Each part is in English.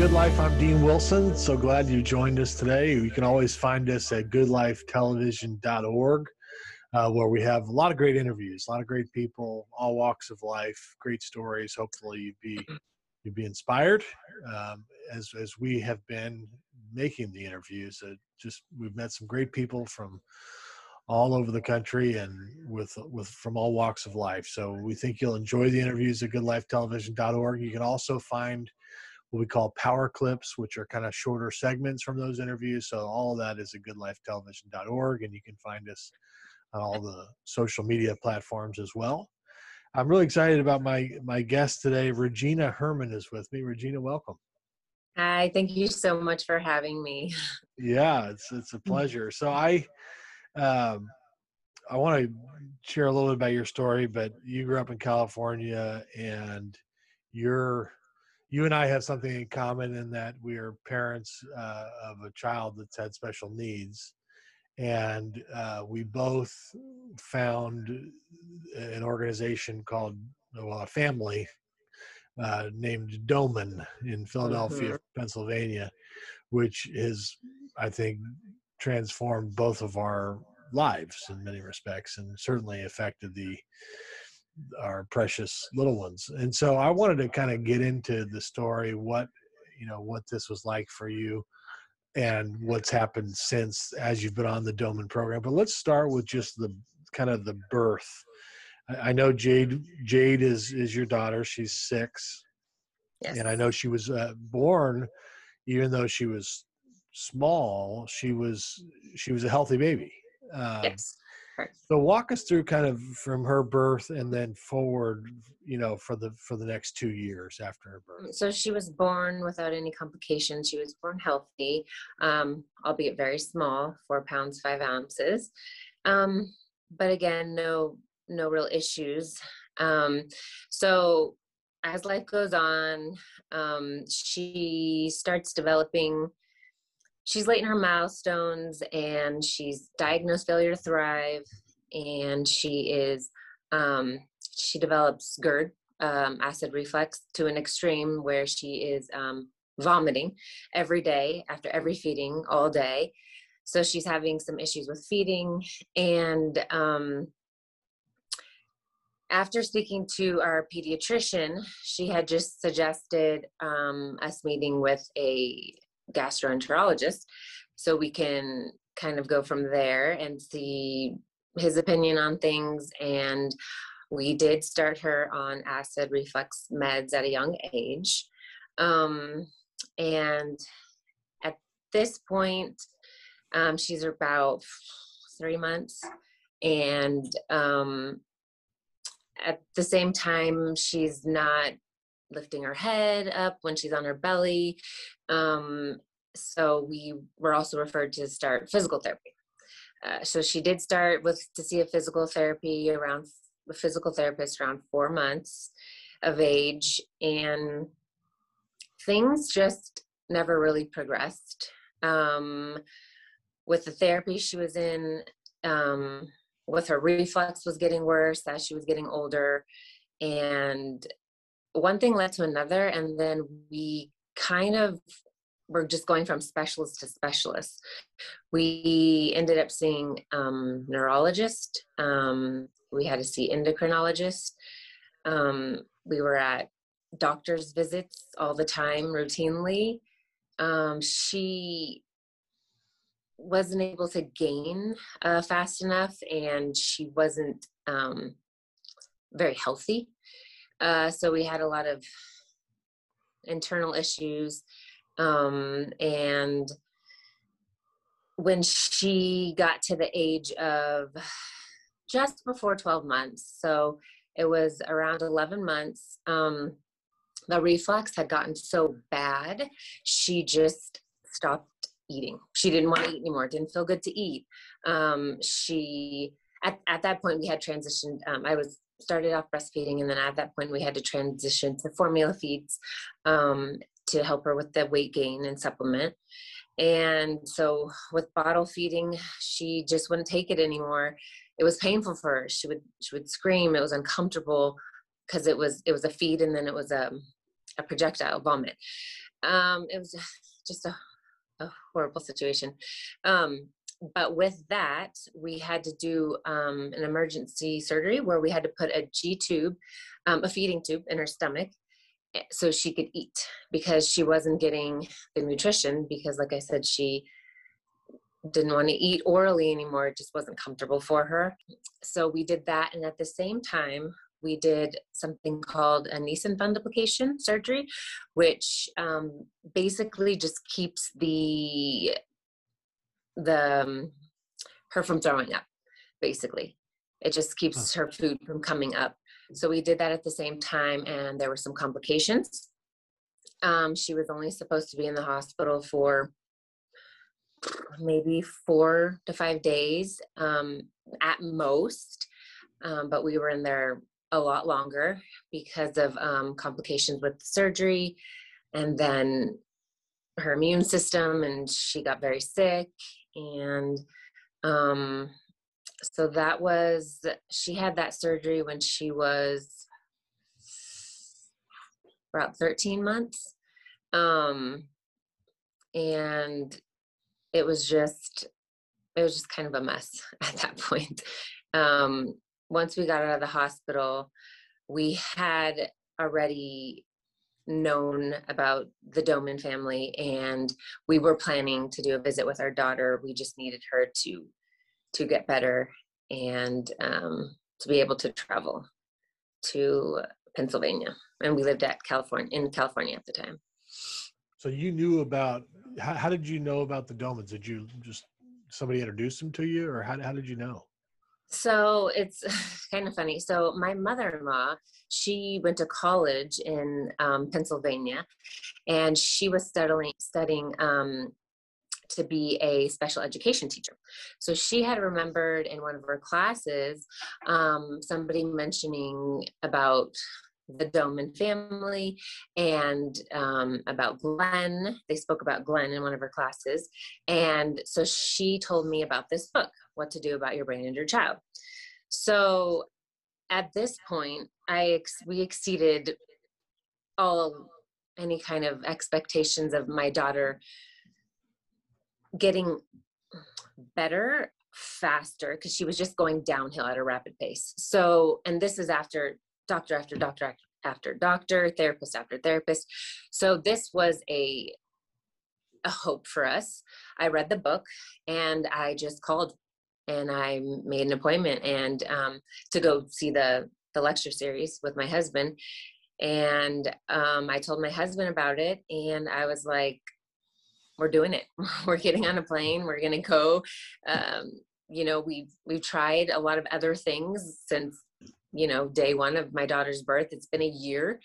Good Life. I'm Dean Wilson. So glad you joined us today. You can always find us at goodlifetelevision.org, uh, where we have a lot of great interviews, a lot of great people, all walks of life, great stories. Hopefully, you'd be you'd be inspired um, as as we have been making the interviews. Uh, just we've met some great people from all over the country and with with from all walks of life. So we think you'll enjoy the interviews at goodlifetelevision.org. You can also find what we call power clips, which are kind of shorter segments from those interviews. So all that is at goodlifetelevision.org, and you can find us on all the social media platforms as well. I'm really excited about my my guest today. Regina Herman is with me. Regina, welcome. Hi, thank you so much for having me. Yeah, it's it's a pleasure. So I um I want to share a little bit about your story, but you grew up in California and you're you and I have something in common in that we are parents uh, of a child that's had special needs. And uh, we both found an organization called, well, a family uh, named Doman in Philadelphia, mm-hmm. Pennsylvania, which is, I think, transformed both of our lives in many respects and certainly affected the our precious little ones. And so I wanted to kind of get into the story, what you know, what this was like for you and what's happened since as you've been on the Doman program. But let's start with just the kind of the birth. I, I know Jade Jade is is your daughter. She's six. Yes. And I know she was uh, born, even though she was small, she was she was a healthy baby. Um, yes. So walk us through kind of from her birth and then forward, you know, for the for the next two years after her birth. So she was born without any complications. She was born healthy, um, albeit very small, four pounds five ounces. Um, but again, no no real issues. Um, so as life goes on, um, she starts developing she's late in her milestones and she's diagnosed failure to thrive and she is um, she develops GERD, um, acid reflux, to an extreme where she is um, vomiting every day after every feeding all day. So she's having some issues with feeding. And um, after speaking to our pediatrician, she had just suggested um, us meeting with a gastroenterologist. So we can kind of go from there and see his opinion on things. And we did start her on acid reflux meds at a young age. Um, and at this point um, she's about three months. And um, at the same time she's not lifting her head up when she's on her belly. Um, so we were also referred to start physical therapy. Uh, so she did start with to see a physical therapy around a physical therapist around four months of age, and things just never really progressed. Um, with the therapy she was in, um, with her reflux was getting worse as she was getting older, and one thing led to another and then we kind of were just going from specialist to specialist. We ended up seeing um, neurologist um, we had to see endocrinologist um, we were at doctor's visits all the time routinely. Um, she wasn't able to gain uh, fast enough and she wasn't um, very healthy uh, so we had a lot of internal issues. Um, and when she got to the age of just before 12 months, so it was around 11 months, um, the reflux had gotten so bad, she just stopped eating. She didn't want to eat anymore, didn't feel good to eat. Um, she, at, at that point, we had transitioned. Um, I was started off breastfeeding, and then at that point we had to transition to formula feeds um, to help her with the weight gain and supplement. And so with bottle feeding, she just wouldn't take it anymore. It was painful for her. She would she would scream. It was uncomfortable because it was it was a feed and then it was a a projectile vomit. Um, it was just a, a horrible situation. Um, but with that, we had to do um, an emergency surgery where we had to put a G tube, um, a feeding tube in her stomach eh, so she could eat because she wasn't getting the nutrition because like i said she didn't want to eat orally anymore. It just wasn't comfortable for her. So we did that and at the same time we did something called a Nissen fundoplication surgery, which um, basically just keeps the the um, her from throwing up. Basically, it just keeps her food from coming up. So we did that at the same time, and there were some complications. Um, she was only supposed to be in the hospital for maybe four to five days um, at most. Um, but we were in there a lot longer because of um, complications with surgery and then her immune system and she got very sick and um, so that was she had that surgery when she was about 13 months um, and it was just it was just kind of a mess at that point. Um, once we got out of the hospital, we had already known about the Doman family and we were planning to do a visit with our daughter. We just needed her to to get better and um, to be able to travel to Pennsylvania. And we lived at California in California at the time. So you knew about how, how did you know about the Domans? Did you just somebody introduce them to you or how, how did you know? So it's kind of funny. So my mother-in-law, she went to college in um, Pennsylvania, and she was studying studying um, to be a special education teacher. So she had remembered in one of her classes um, somebody mentioning about the Doman family and um, about Glenn. They spoke about Glenn in one of her classes. And so she told me about this book, What to Do About Your Brain Injured Child. So at this point, I ex- we exceeded all any kind of expectations of my daughter getting better faster because she was just going downhill at a rapid pace. So, and this is after doctor after doctor after doctor, therapist after therapist. So this was a a hope for us. I read the book and I just called and I made an appointment and um, to go see the the lecture series with my husband. And um, I told my husband about it, and I was like, "We're doing it. we're getting on a plane. We're gonna go." Um, you know, we've we've tried a lot of other things since you know day one of my daughter's birth it's been a year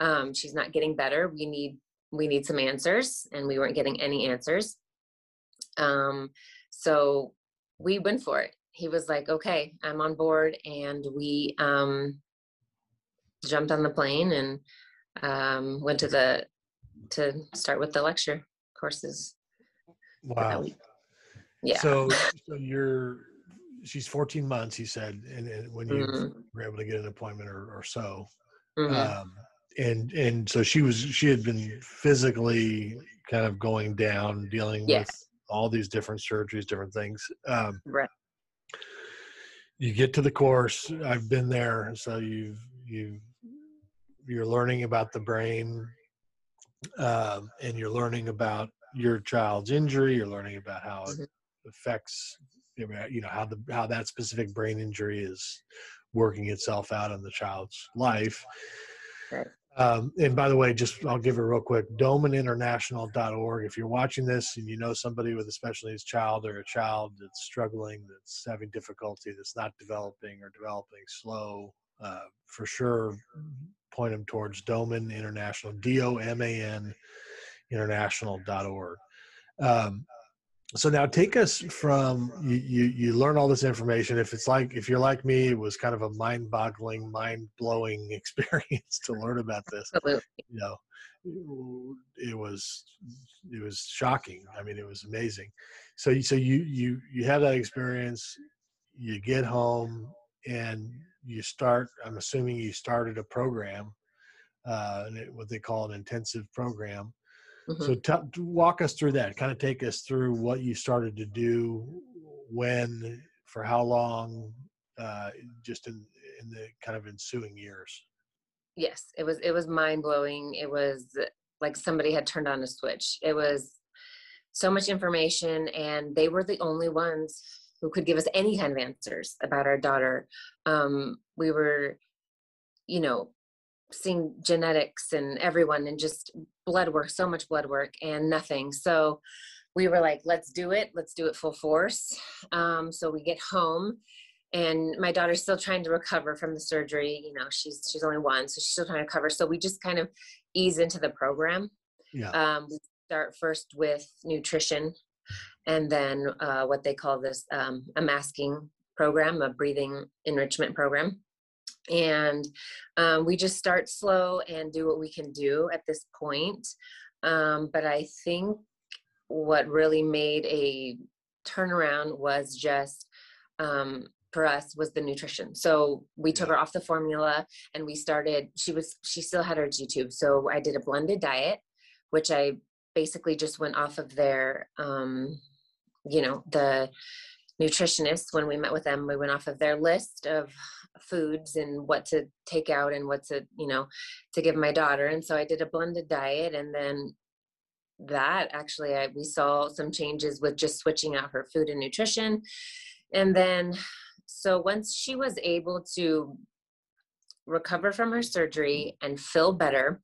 um, she's not getting better. We need we need some answers and we weren't getting any answers. Um, so we went for it. He was like okay i'm on board and we um, jumped on the plane and um, went to the to start with the lecture courses. Wow. Yeah. So so you're she's 14 months, he said, and, and when you mm-hmm. were able to get an appointment or, or so. Mm-hmm. Um, and and so she was she had been physically kind of going down, dealing yes. with all these different surgeries, different things. Um, right. You get to the course. I've been there, so you've you you're learning about the brain, um, and you're learning about your child's injury. You're learning about how it mm-hmm. affects you know how the how that specific brain injury is working itself out in the child's life. Right. Um, and by the way, just I'll give it real quick. DomanInternational.org. If you're watching this and you know somebody with a special needs child or a child that's struggling, that's having difficulty, that's not developing or developing slow, uh, for sure, point them towards Doman International. D O M A N International.org. Um, so now take us from you, you, you learn all this information. If it's like if you're like me it was kind of a mind-boggling mind-blowing experience to learn about this. Absolutely. you know it was it was shocking. I mean it was amazing. So you so you you you have that experience you get home and you start i'm assuming you started a program uh what they call an intensive program Mm-hmm. So t- walk us through that. Kind of take us through what you started to do, when, for how long, uh, just in in the kind of ensuing years. Yes, it was it was mind blowing. It was like somebody had turned on a switch. It was so much information, and they were the only ones who could give us any kind of answers about our daughter. Um, we were, you know, seeing genetics and everyone and just blood work, so much blood work and nothing. So we were like, let's do it. Let's do it full force. Um, so we get home and my daughter's still trying to recover from the surgery. You know, she's, she's only one, so she's still trying to recover. So we just kind of ease into the program. Yeah. Um, we start first with nutrition and then uh, what they call this um, a masking program, a breathing enrichment program and um, we just start slow and do what we can do at this point. Um, but i think what really made a turnaround was just um, for us was the nutrition. So we took her off the formula and we started she was she still had her g tube so i did a blended diet which i basically just went off of their um, you know the nutritionists when we met with them we went off of their list of foods and what to take out and what to you know to give my daughter. And so i did a blended diet and then that actually I, we saw some changes with just switching out her food and nutrition. And then so once she was able to recover from her surgery and feel better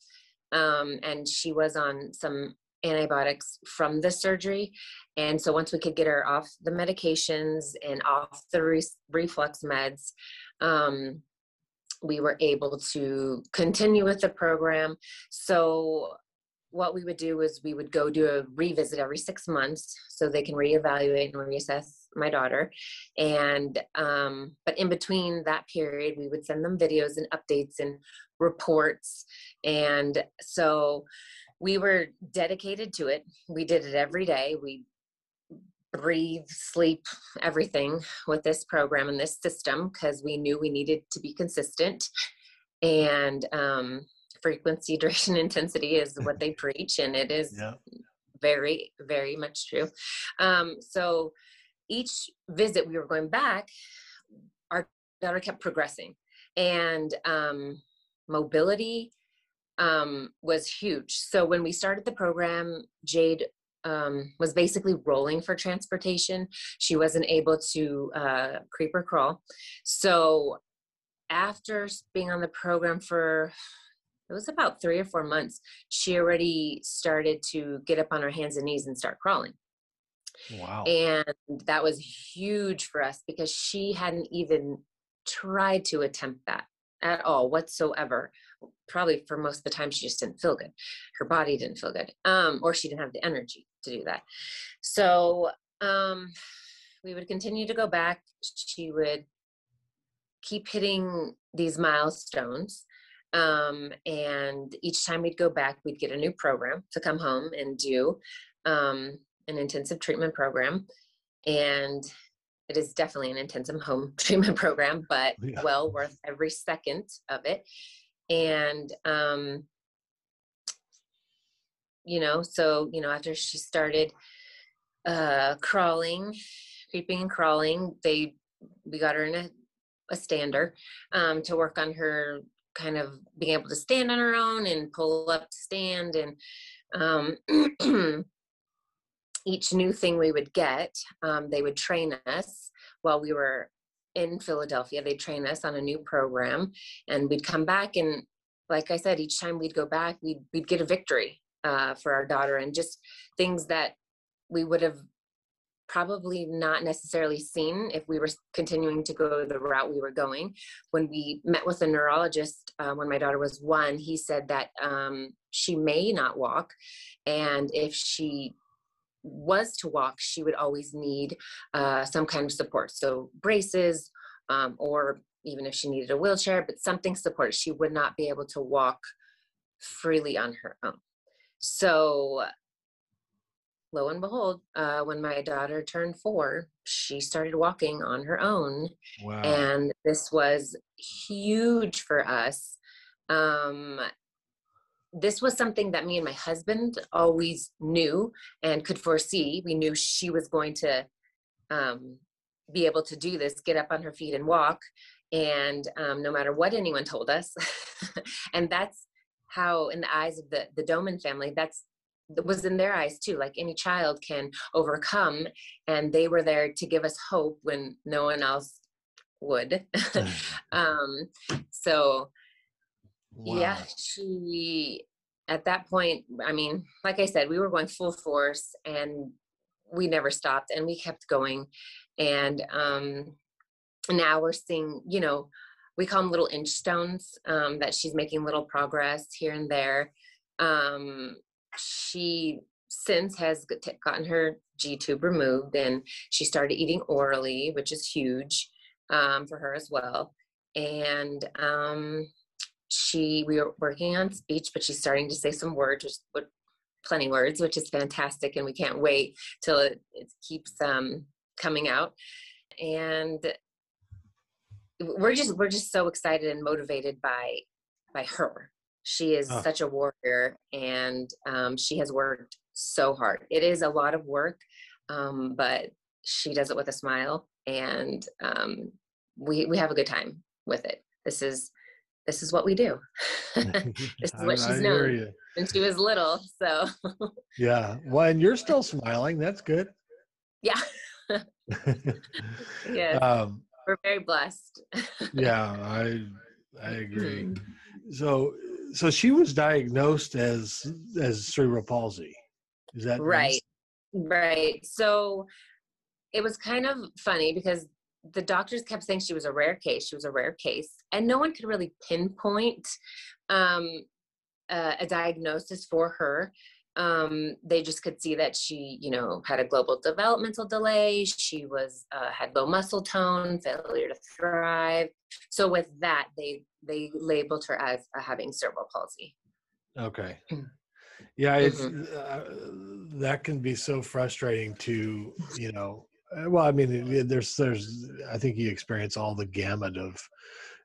um, and she was on some antibiotics from the surgery. And so once we could get her off the medications and off the re- reflux meds um, we were able to continue with the program. So what we would do is we would go do a revisit every six months so they can reevaluate and reassess my daughter. And um, but in between that period we would send them videos and updates and reports. And so we were dedicated to it we did it every day we breathe, sleep, everything with this program and this system because we knew we needed to be consistent. And um, frequency, duration, intensity is what they preach, and it is yeah. very, very much true. Um, so each visit we were going back, our daughter kept progressing, and um, mobility um, was huge. So when we started the program, Jade um, was basically rolling for transportation. She wasn't able to uh, creep or crawl. So after being on the program for it was about three or four months, she already started to get up on her hands and knees and start crawling. Wow. And that was huge for us because she hadn't even tried to attempt that at all whatsoever probably for most of the time she just didn't feel good. Her body didn't feel good um, or she didn't have the energy to do that. So um, we would continue to go back. She would keep hitting these milestones um, and each time we'd go back we'd get a new program to come home and do um, an intensive treatment program. And it is definitely an intensive home treatment program but yeah. well worth every second of it and um you know so you know after she started uh crawling creeping and crawling they we got her in a, a stander um to work on her kind of being able to stand on her own and pull up stand and um each new thing we would get um, they would train us while we were in Philadelphia. They'd train us on a new program, and we'd come back. And like I said, each time we'd go back, we'd we'd get a victory uh, for our daughter, and just things that we would have probably not necessarily seen if we were continuing to go the route we were going. When we met with a neurologist uh, when my daughter was one, he said that um, she may not walk, and if she was to walk, she would always need uh, some kind of support. So braces, um, or even if she needed a wheelchair, but something support. She would not be able to walk freely on her own. So lo and behold, uh, when my daughter turned four, she started walking on her own. Wow. And this was huge for us. Um, this was something that me and my husband always knew and could foresee. We knew she was going to um, be able to do this, get up on her feet and walk, and um, no matter what anyone told us. and that's how, in the eyes of the the Doman family, that's was in their eyes too. Like any child can overcome, and they were there to give us hope when no one else would. um, so Wow. Yeah, she at that point, I mean, like I said, we were going full force and we never stopped and we kept going. And um now we're seeing, you know, we call them little inch stones, um, that she's making little progress here and there. Um, she since has gotten her G tube removed and she started eating orally, which is huge um, for her as well. And um, she we were working on speech but she's starting to say some words which, plenty words which is fantastic and we can't wait till it, it keeps um, coming out. And we're just we're just so excited and motivated by by her. She is oh. such a warrior and um, she has worked so hard. It is a lot of work um, but she does it with a smile and um, we we have a good time with it. This is this is what we do. this is what she's known when she was little. So yeah. Well, and you're still smiling. That's good. Yeah. yeah. Um, We're very blessed. yeah, I I agree. Mm-hmm. So so she was diagnosed as as cerebral palsy. Is that right? Nice? Right. So it was kind of funny because the doctors kept saying she was a rare case. She was a rare case, and no one could really pinpoint um, uh, a diagnosis for her. Um, they just could see that she, you know, had a global developmental delay. She was uh, had low muscle tone, failure to thrive. So with that, they they labeled her as uh, having cerebral palsy. Okay. Yeah, it's mm-hmm. uh, that can be so frustrating to you know well, I mean, there's, there's, I think you experience all the gamut of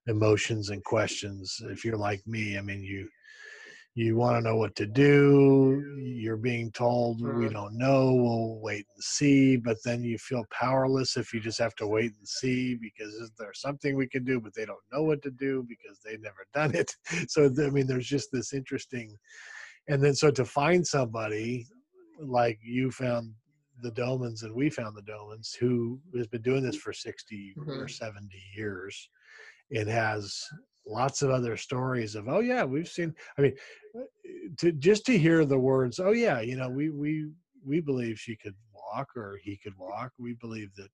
emotions and questions. If you're like me, I mean, you, you want to know what to do. You're being told we mm-hmm. don't know. We'll wait and see. But then you feel powerless if you just have to wait and see because is there something we can do? But they don't know what to do because they've never done it. So I mean, there's just this interesting. And then so to find somebody like you found the Domans and we found the Domans who has been doing this for 60 mm-hmm. or 70 years and has lots of other stories of oh yeah we've seen i mean uh, to just to hear the words oh yeah you know we we we believe she could walk or he could walk we believe that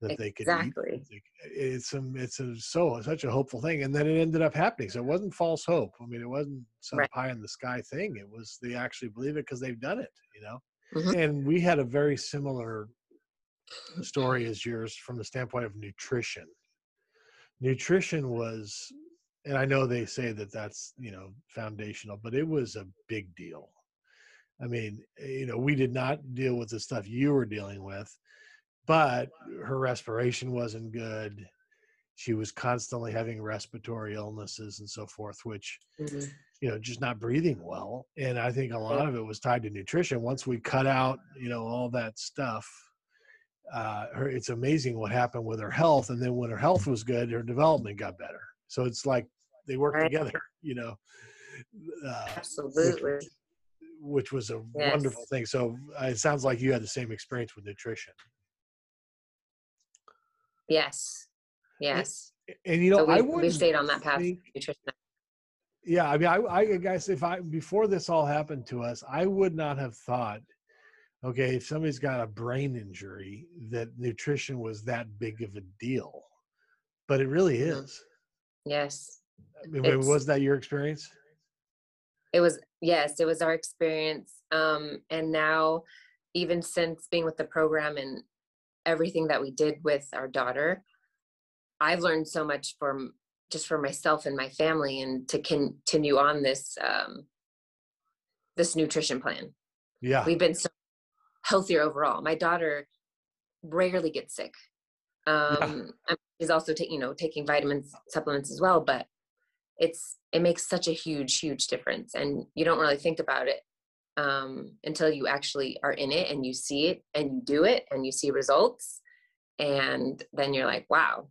that they could exactly. eat. It's a, it's a, so such a hopeful thing, and then it ended up happening. So it wasn't false hope. I mean, it wasn't some right. pie in the sky thing. It was they actually believe it because they've done it. You know. Mm-hmm. And we had a very similar story as yours from the standpoint of nutrition. Nutrition was, and I know they say that that's, you know, foundational, but it was a big deal. I mean, you know, we did not deal with the stuff you were dealing with, but her respiration wasn't good. She was constantly having respiratory illnesses and so forth, which mm-hmm. you know just not breathing well and i think a lot of it was tied to nutrition. Once we cut out you know all that stuff uh her it's amazing what happened with her health and then when her health was good her development got better. So it's like they work right. together you know uh, absolutely. which, which was a yes. wonderful thing. So uh, it sounds like you had the same experience with nutrition. Yes yes. and, and you know so we, I we stayed on that path nutrition. Yeah i mean I, I guess if i before this all happened to us i would not have thought okay if somebody's got a brain injury that nutrition was that big of a deal. But it really mm-hmm. is. Yes. I mean, was that your experience? It was yes it was our experience um and now even since being with the program and everything that we did with our daughter i've learned so much from just for myself and my family and to continue on this um, this nutrition plan. Yeah. We've been so healthier overall. My daughter rarely gets sick. Um yeah. she's also taking you know taking vitamins supplements as well but it's it makes such a huge huge difference and you don't really think about it um, until you actually are in it and you see it and you do it and you see results and then you're like wow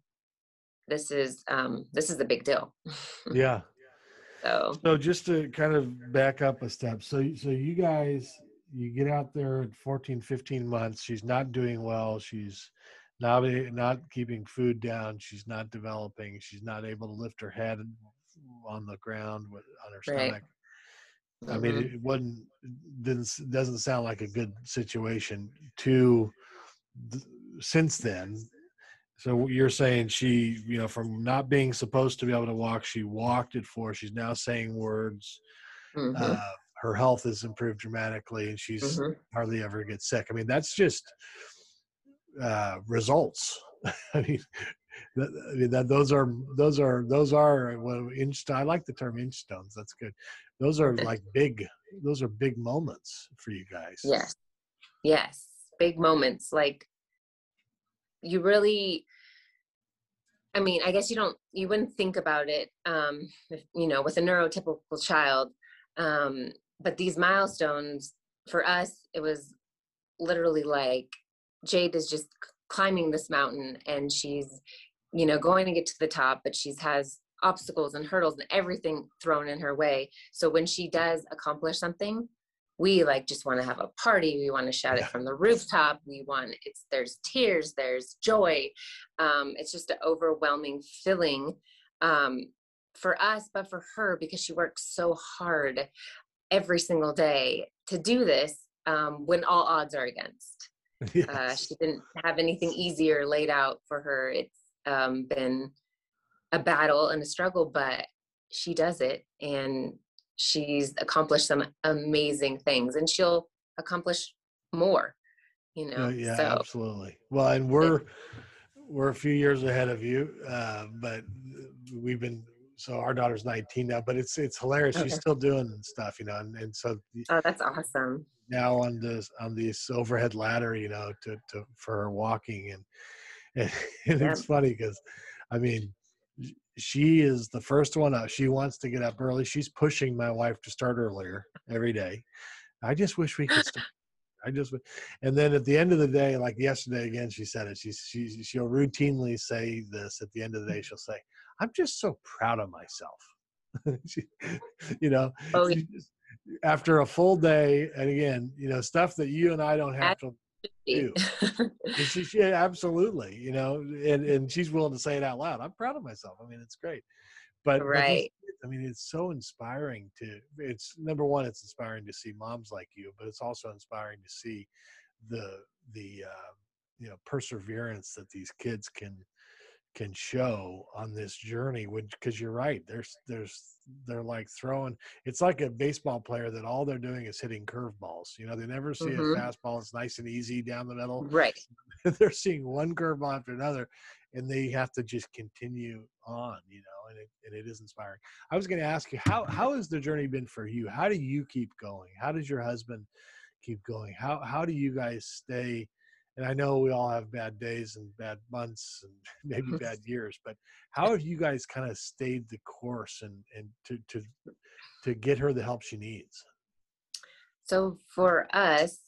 this is um, this is a big deal. Yeah. So so just to kind of back up a step so so you guys you get out there at 14 15 months she's not doing well she's not not keeping food down she's not developing she's not able to lift her head on the ground with on her Right. stomach. I mean it wasn't didn't doesn't sound like a good situation to since then so you're saying she you know from not being supposed to be able to walk she walked at four she's now saying words. Mhm, uh, her health has improved dramatically and she's mhm. hardly ever gets sick. I mean that's just uh results. I mean that, I mean that those are those are those are what inch i like the term inch stones that's good. Those are like big those are big moments for you guys. Yes. Yes. Big moments like you really i mean i guess you don't you wouldn't think about it um if, you know with a neurotypical child um but these milestones for us it was literally like jade is just climbing this mountain and she's you know going to get to the top but she's has obstacles and hurdles and everything thrown in her way. So when she does accomplish something we like just want to have a party we want to shout Yeah. it from the rooftop we want it's there's tears there's joy um it's just an overwhelming feeling um for us but for her because she works so hard every single day to do this um when all odds are against uh, she didn't have anything easier laid out for her. It's um, been a battle and a struggle, but she does it and she's accomplished some amazing things and she'll accomplish more, you know? Yeah, yeah, so, absolutely. Well, and we're we're a few years ahead of you, uh, but we've been so our daughter's 19 now, but it's it's hilarious. She's still doing stuff, you know, and, and so the- oh, that's awesome. now on this on this overhead ladder, you know, to to for her walking and and, and Yeah. it's funny because I mean she is the first one up. She wants to get up early. She's pushing my wife to start earlier every day. I just wish we could start. I just, and then at the end of the day, like yesterday again, she said it. She she she'll routinely say this at the end of the day. She'll say, "I'm just so proud of myself." she, you know, Oh, she just- after a full day, and again, you know, stuff that you and I don't have to do. she, she absolutely, you know, and and she's willing to say it out loud. I'm proud of myself. I mean, it's great. But but Right. kids, I mean, it's so inspiring to. It's number one, it's inspiring to see moms like you, but it's also inspiring to see the the uh, you know perseverance that these kids can can show on this journey which because you're right there's there's they're like throwing it's like a baseball player that all they're doing is hitting curveballs you know they never see Mhm. a fastball it's nice and easy down the middle. Right. they're seeing one curveball after another and they have to just continue on you know and it, and it is inspiring. I was going to ask you how how has the journey been for you? How do you keep going? How does your husband keep going? How how do you guys stay and i know we all have bad days and bad months and maybe bad years but how have you guys kind of stayed the course and and to to to get her the help she needs So for us,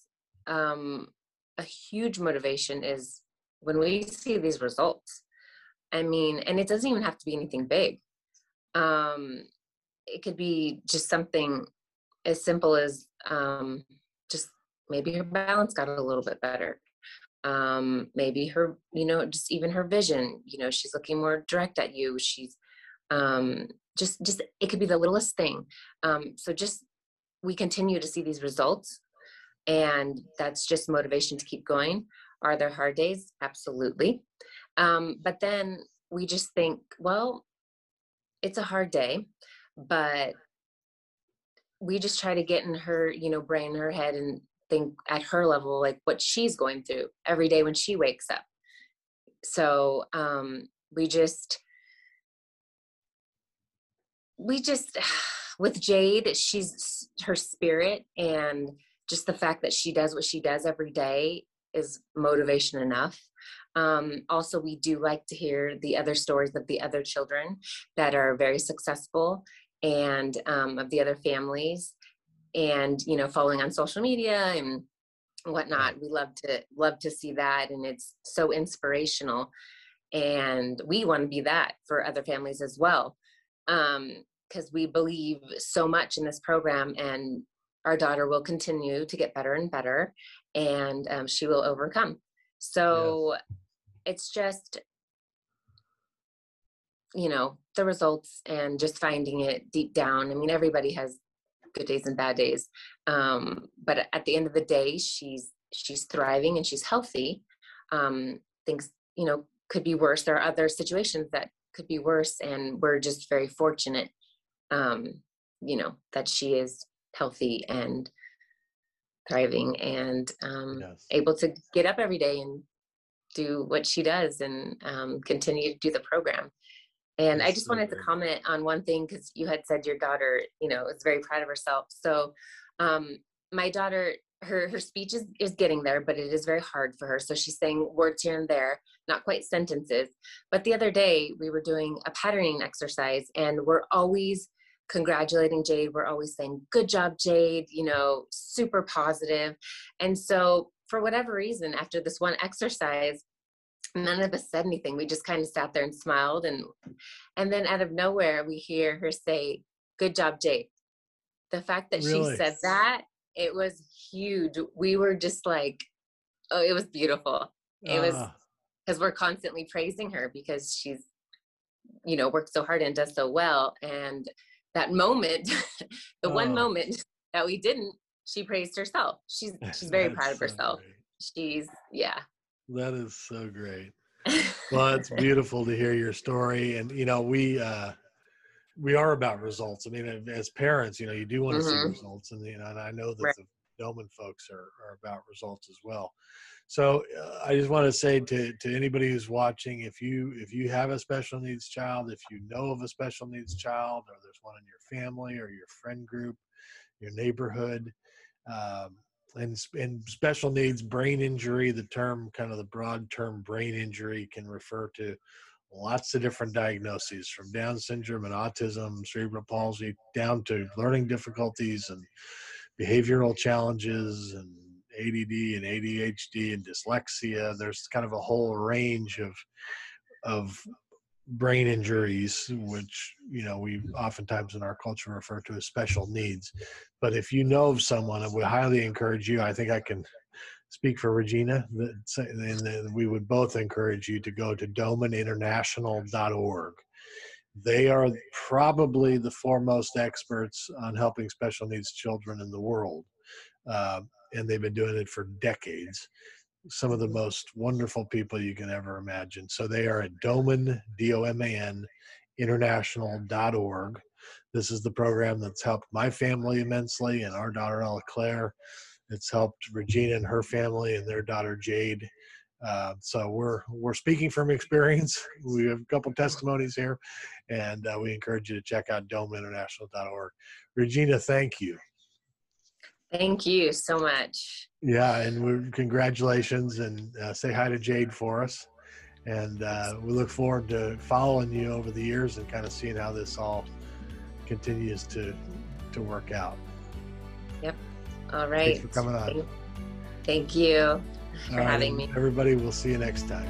um, a huge motivation is when we see these results. I mean, and it doesn't even have to be anything big. Um, it could be just something as simple as um, just maybe her balance got a little bit better. Um, maybe her, you know, just even her vision. You know, she's looking more direct at you. She's um, just, just it could be the littlest thing. Um, so just we continue to see these results and that's just motivation to keep going are there hard days absolutely um, but then we just think well it's a hard day but we just try to get in her you know brain her head and think at her level like what she's going through every day when she wakes up so um, we just we just with Jade, she's her spirit and just the fact that she does what she does every day is motivation enough. Um, also, we do like to hear the other stories of the other children that are very successful and um, of the other families and you know following on social media and whatnot. We love to love to see that and it's so inspirational. And we want to be that for other families as well because um, we believe so much in this program and our daughter will continue to get better and better and um, she will overcome. So yes. it's just you know the results and just finding it deep down. I mean everybody has good days and bad days. Um, but at the end of the day she's she's thriving and she's healthy. Um, things you know could be worse. There are other situations that could be worse and we're just very fortunate um, you know that she is healthy and thriving and um, yes. able to get up every day and do what she does and um, continue to do the program and That's I just so wanted great. to comment on one thing because you had said your daughter, you know, is very proud of herself. So um, my daughter, her her speech is, is getting there, but it is very hard for her. So she's saying words here and there, not quite sentences. But the other day we were doing a patterning exercise and we're always congratulating Jade. We're always saying, good job, Jade, you know, super positive. And so for whatever reason, after this one exercise, none of us said anything we just kind of sat there and smiled and and then out of nowhere we hear her say good job jade the fact that really? she said that it was huge we were just like oh it was beautiful it uh. was because ah. we're constantly praising her because she's you know worked so hard and does so well and that moment the oh. one moment that we didn't she praised herself she's she's very proud of herself so she's yeah that is so great. well, it's beautiful to hear your story, and you know we uh, we are about results. I mean, as parents, you know, you do want to mm-hmm. see results, and you know, and I know that right. the Doman folks are are about results as well. So uh, I just want to say to to anybody who's watching, if you if you have a special needs child, if you know of a special needs child, or there's one in your family or your friend group, your neighborhood. Um, and, and special needs brain injury the term kind of the broad term brain injury can refer to lots of different diagnoses from down syndrome and autism cerebral palsy down to learning difficulties and behavioral challenges and add and adhd and dyslexia. There's kind of a whole range of of brain injuries, which you know we oftentimes in our culture refer to as special needs. But if you know of someone, I would highly encourage you. I think I can speak for Regina, and we would both encourage you to go to domaninternational.org. They are probably the foremost experts on helping special needs children in the world, uh, and they've been doing it for decades some of the most wonderful people you can ever imagine. So they are at Doman, D O M A N, international.org. This is the program that's helped my family immensely and our daughter Ella Claire. It's helped Regina and her family and their daughter Jade. Uh, so we're we're speaking from experience. We have a couple testimonies here, and uh, we encourage you to check out domaninternational.org. Regina, thank you. Thank you so much. Yeah, and we congratulations and uh, say hi to Jade for us. And uh, we look forward to following you over the years and kind of seeing how this all continues to to work out. Yep. All right. Thanks for coming on. Thank, thank you for having me. Everybody, we'll see you next time.